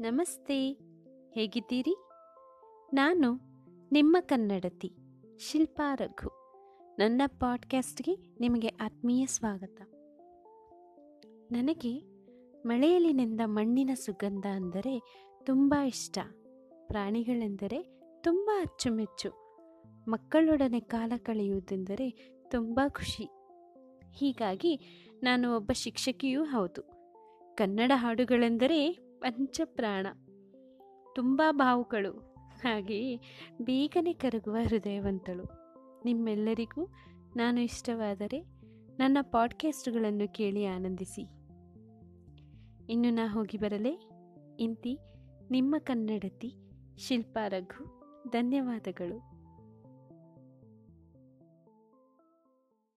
ನಮಸ್ತೆ, ಹೇಗಿದ್ದೀರಿ? ನಾನು ನಿಮ್ಮ ಕನ್ನಡತಿ ಶಿಲ್ಪಾ ರಘು. ನನ್ನ ಪಾಡ್ಕ್ಯಾಸ್ಟ್ಗೆ ನಿಮಗೆ ಆತ್ಮೀಯ ಸ್ವಾಗತ. ನನಗೆ ಮಳೆಯಲಿನಿಂದ ಮಣ್ಣಿನ ಸುಗಂಧ ಅಂದರೆ ತುಂಬ ಇಷ್ಟ. ಪ್ರಾಣಿಗಳೆಂದರೆ ತುಂಬ ಅಚ್ಚುಮೆಚ್ಚು. ಮಕ್ಕಳೊಡನೆ ಕಾಲ ಕಳೆಯುವುದೆಂದರೆ ತುಂಬ ಖುಷಿ. ಹೀಗಾಗಿ ನಾನು ಒಬ್ಬ ಶಿಕ್ಷಕಿಯೂ ಹೌದು. ಕನ್ನಡ ಹಾಡುಗಳೆಂದರೆ ಪಂಚಪ್ರಾಣ. ತುಂಬ ಭಾವುಗಳು ಹಾಗೆಯೇ ಬೇಗನೆ ಕರಗುವ ಹೃದಯವಂತಳು. ನಿಮ್ಮೆಲ್ಲರಿಗೂ ನಾನು ಇಷ್ಟವಾದರೆ ನನ್ನ ಪಾಡ್ಕ್ಯಾಸ್ಟ್ಗಳನ್ನು ಕೇಳಿ ಆನಂದಿಸಿ. ಇನ್ನು ನಾ ಹೋಗಿ ಬರಲೇ? ಇಂತಿ ನಿಮ್ಮ ಕನ್ನಡತಿ ಶಿಲ್ಪಾ ರಘು, ಧನ್ಯವಾದಗಳು.